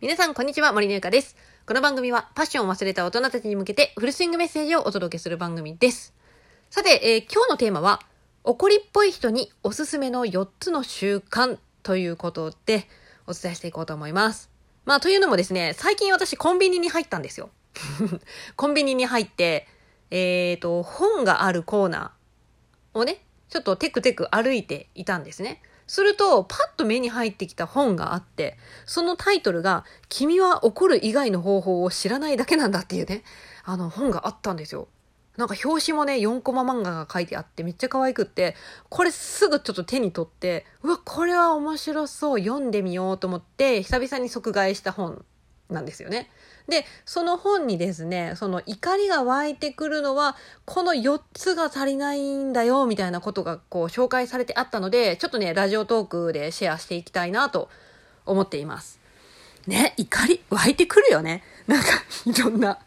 皆さん、こんにちは。森のゆかです。この番組は、パッションを忘れた大人たちに向けて、フルスイングメッセージをお届けする番組です。さて、えー今日のテーマは、怒りっぽい人におすすめの4つの習慣ということで、お伝えしていこうと思います。まあ、というのもですね、最近私、コンビニに入ったんですよ。コンビニに入って、えっ、と、本があるコーナーをね、ちょっとテクテク歩いていたんですね。すると、パッと目に入ってきた本があって、そのタイトルが、君は怒る以外の方法を知らないだけなんだっていうね、あの本があったんですよ。なんか表紙もね、4コマ漫画が書いてあってめっちゃ可愛くって、これすぐちょっと手に取って、うわ、これは面白そう、読んでみようと思って、久々に即買いした本なんですよね。で、その本にですね、その怒りが湧いてくるのは、この4つが足りないんだよ、みたいなことがこう紹介されてあったので、ちょっとね、ラジオトークでシェアしていきたいなと思っています。ね、怒り湧いてくるよね。なんか、いろんな。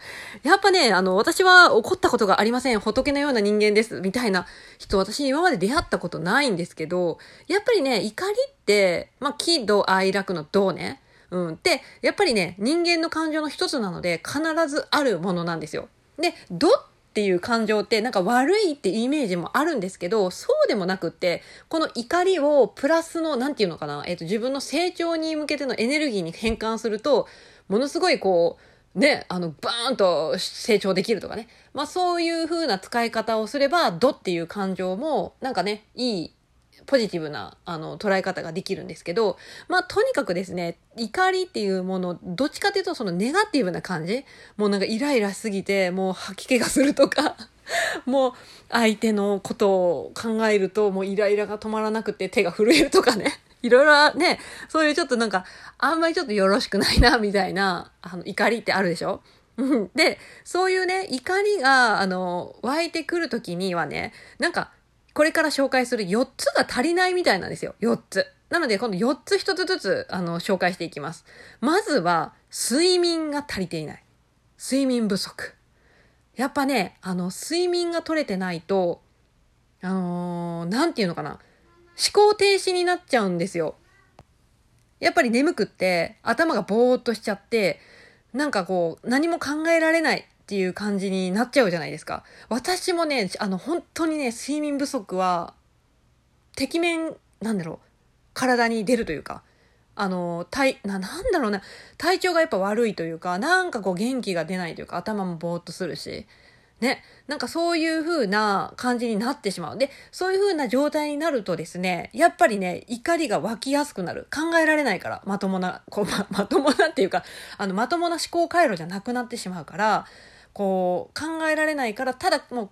やっぱね、あの、私は怒ったことがありません。仏のような人間です。みたいな人、私今まで出会ったことないんですけど、やっぱりね、怒りって、まあ、喜怒哀楽の怒ね。うん。で、やっぱりね、人間の感情の一つなので、必ずあるものなんですよ。で、怒っていう感情ってなんか悪いってイメージもあるんですけど、そうでもなくって、この怒りをプラスの、なんていうのかな、えっ、と、自分の成長に向けてのエネルギーに変換すると、ものすごいこう、ね、あの、バーンと成長できるとかね。まあそういう風な使い方をすれば、ドっていう感情も、なんかね、いい、ポジティブな、あの、捉え方ができるんですけど、まあとにかくですね、怒りっていうもの、どっちかというとそのネガティブな感じもうなんかイライラしすぎて、もう吐き気がするとか、もう相手のことを考えると、もうイライラが止まらなくて手が震えるとかね。いろいろね、そういうちょっとなんか、あんまりちょっとよろしくないな、みたいな、あの、怒りってあるでしょ？う んで、そういうね、怒りが、あの、湧いてくるときにはね、なんか、これから紹介する4つが足りないみたいなんですよ。4つ。なので、この4つ1つずつ、あの、紹介していきます。まずは、睡眠が足りていない。睡眠不足。やっぱね、あの、睡眠が取れてないと、あのーなんていうのかな。思考停止になっちゃうんですよ。やっぱり眠くって頭がぼーっとしちゃって、なんかこう何も考えられないっていう感じになっちゃうじゃないですか。私もね、あの本当にね、睡眠不足は、てきめん、なんだろう、体に出るというか、あの、体、な、なんだろうな、体調がやっぱ悪いというか、なんかこう元気が出ないというか、頭もぼーっとするし、ね、なんかそういう風な感じになってしまう。で、そういう風な状態になるとですね、やっぱりね、怒りが湧きやすくなる。考えられないから、まともな、こう、ま、まともなっていうか、あの、まともな思考回路じゃなくなってしまうから、こう、考えられないから、ただも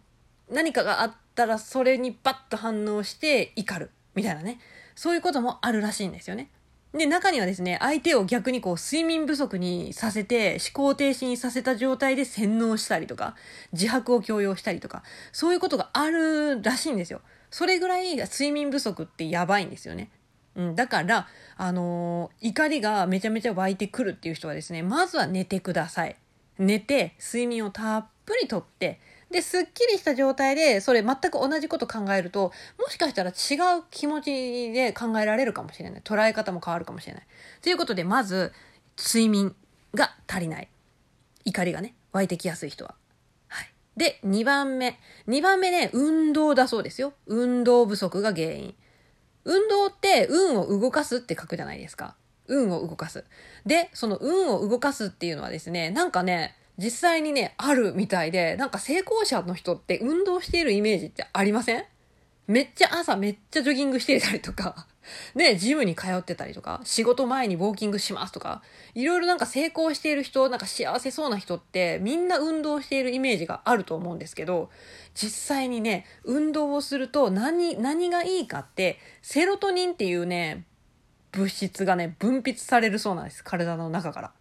う、何かがあったら、それにバッと反応して怒る。みたいなね。そういうこともあるらしいんですよね。で、中にはですね、相手を逆にこう、睡眠不足にさせて、思考停止にさせた状態で洗脳したりとか、自白を強要したりとか、そういうことがあるらしいんですよ。それぐらい睡眠不足ってやばいんですよね。うん、だから、あのー怒りがめちゃめちゃ湧いてくるっていう人はですね、まずは寝てください。寝て、睡眠をたっぷりとって、で、すっきりした状態で、それ全く同じこと考えると、もしかしたら違う気持ちで考えられるかもしれない。捉え方も変わるかもしれない。ということで、まず、睡眠が足りない。怒りがね、湧いてきやすい人は。はい。で、2番目。2番目ね、運動だそうですよ。運動不足が原因。運動って運を動かすって書くじゃないですか。運を動かす。で、その運を動かすっていうのはですね、なんかね、実際にね、あるみたいで、なんか成功者の人って運動しているイメージってありません？めっちゃ朝めっちゃジョギングしてたりとか、ね、ジムに通ってたりとか、仕事前にウォーキングしますとか、いろいろなんか成功している人、なんか幸せそうな人ってみんな運動しているイメージがあると思うんですけど、実際にね、運動をすると何、何がいいかって、セロトニンっていうね、物質がね、分泌されるそうなんです。体の中から。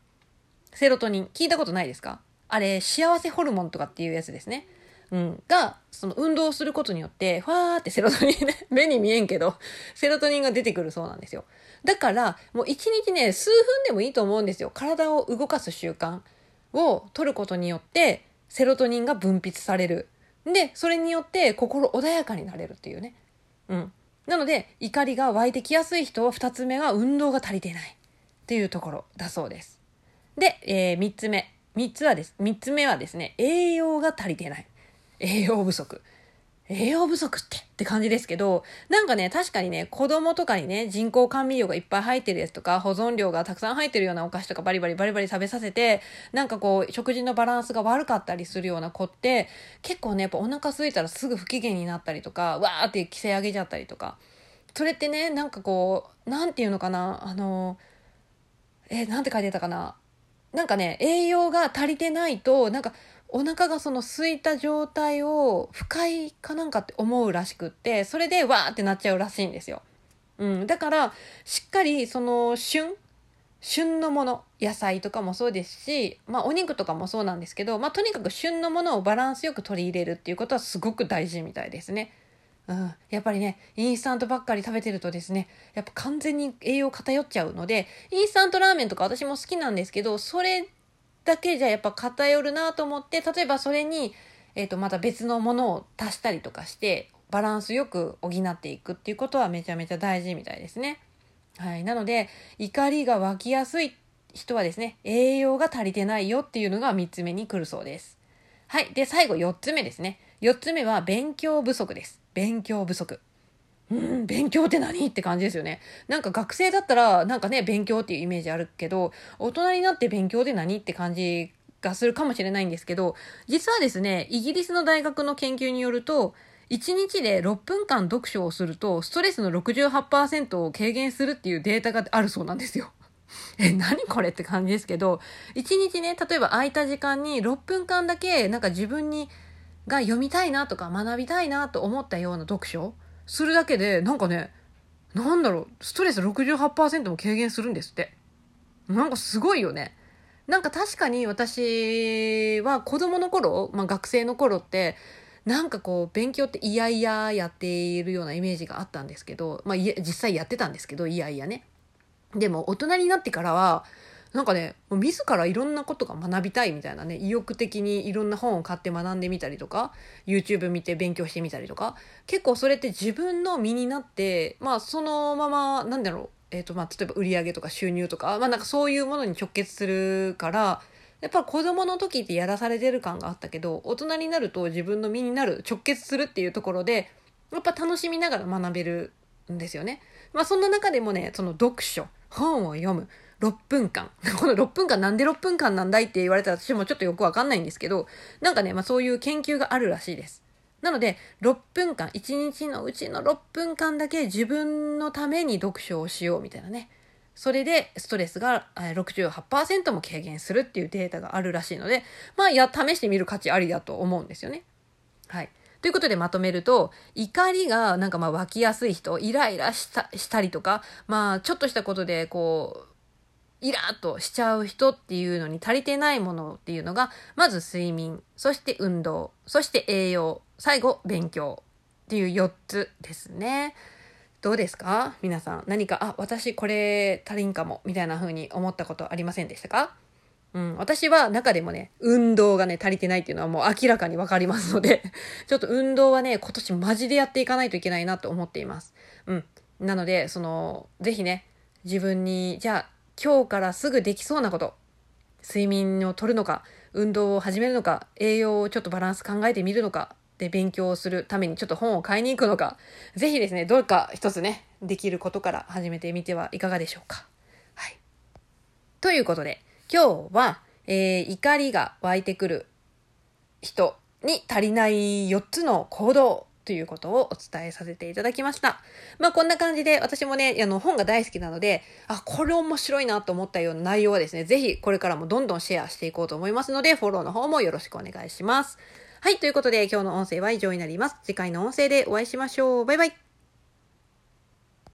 セロトニン、聞いたことないですか？あれ、幸せホルモンとかっていうやつですね。うん。が、その運動することによって、ふわーってセロトニンね、目に見えんけど、セロトニンが出てくるそうなんですよ。だから、もう一日ね、数分でもいいと思うんですよ。体を動かす習慣を取ることによって、セロトニンが分泌される。で、それによって心穏やかになれるっていうね。うん。なので、怒りが湧いてきやすい人は二つ目は運動が足りてないっていうところだそうです。で、えー、3つ目。3つはです、3つ目はですね、栄養が足りてない。栄養不足。栄養不足ってって感じですけど、なんかね、確かにね、子供とかにね、人工甘味料がいっぱい入ってるやつとか、保存料がたくさん入ってるようなお菓子とかバリバリバリバリ食べさせて、なんかこう、食事のバランスが悪かったりするような子って、結構ね、やっぱお腹空いたらすぐ不機嫌になったりとか、わーって規制上げちゃったりとか。それってね、なんかこう、なんていうのかな、あの、え、なんて書いてたかな。なんかね、栄養が足りてないと、なんか、お腹がその空いた状態を不快かなんかって思うらしくってそれでわーってなっちゃうらしいんですよ。うん、だからしっかりその旬旬のもの野菜とかもそうですし、まあ、お肉とかもそうなんですけど、まあ、とにかく旬のものをバランスよく取り入れるっていうことはすごく大事みたいですね。うん、やっぱりねインスタントばっかり食べてるとですねやっぱ完全に栄養偏っちゃうのでインスタントラーメンとか私も好きなんですけどそれだけじゃやっぱ偏るなと思って例えばそれに、えー、とまた別のものを足したりとかしてバランスよく補っていくっていうことはめちゃめちゃ大事みたいですね。はい。なので、怒りが湧きやすい人はですね、栄養が足りてないよっていうのが3つ目に来るそうです。はい。で、最後4つ目ですね。4つ目は勉強不足です。勉強不足。うん、勉強って何？って感じですよね。なんか学生だったら、なんかね、勉強っていうイメージあるけど、大人になって勉強って何？って感じがするかもしれないんですけど、実はですね、イギリスの大学の研究によると、1日で6分間読書をすると、ストレスの68%を軽減するっていうデータがあるそうなんですよ。え、何これって感じですけど、1日ね、例えば空いた時間に6分間だけ、なんか自分に、が読みたいなとか学びたいなと思ったような読書するだけで、なんかね、なんだろう、ストレス68%も軽減するんですって。なんかすごいよね。なんか確かに私は子供の頃、まあ学生の頃って、なんかこう勉強っていやいややっているようなイメージがあったんですけど、まあ実際やってたんですけど、いやいやね。でも大人になってからは、なんかね、自らいろんなことが学びたいみたいなね、意欲的にいろんな本を買って学んでみたりとか、YouTube 見て勉強してみたりとか、結構それって自分の身になって、まあそのまま、なんだろう、えっ、ー、とまあ例えば売り上げとか収入とか、まあなんかそういうものに直結するから、やっぱ子供の時ってやらされてる感があったけど、大人になると自分の身になる、直結するっていうところで、やっぱ楽しみながら学べるんですよね。まあそんな中でもね、その読書、本を読む、6分間。この6分間なんで6分間なんだいって言われたら私もちょっとよくわかんないんですけど、なんかね、まあそういう研究があるらしいです。なので、6分間、1日のうちの6分間だけ自分のために読書をしようみたいなね。それでストレスが68%も軽減するっていうデータがあるらしいので、まあ、や、試してみる価値ありだと思うんですよね。はい。ということでまとめると、怒りがなんかまあ湧きやすい人、イライラしたしたりとか、まあちょっとしたことでこう、イラッとしちゃう人っていうのに足りてないものっていうのが、まず睡眠、そして運動、そして栄養、最後勉強っていう4つですね。どうですか？皆さん。何か、あ、私これ足りんかも、みたいな風に思ったことありませんでしたか？うん、私は中でもね、運動がね、足りてないっていうのはもう明らかにわかりますので ちょっと運動はね、今年マジでやっていかないといけないなと思っています。うん。なので、その、ぜひね、自分に、じゃあ、今日からすぐできそうなこと、睡眠をとるのか、運動を始めるのか、栄養をちょっとバランス考えてみるのか、で勉強をするためにちょっと本を買いに行くのか、ぜひですね、どうか一つね、できることから始めてみてはいかがでしょうか。はい。ということで、今日は、えー、怒りが湧いてくる人に足りない4つの行動ということをお伝えさせていただきました。まあこんな感じで私もね、あの本が大好きなので、あ、これ面白いなと思ったような内容はですね、ぜひこれからもどんどんシェアしていこうと思いますので、フォローの方もよろしくお願いします。はい、ということで今日の音声は以上になります。次回の音声でお会いしましょう。バイバイ。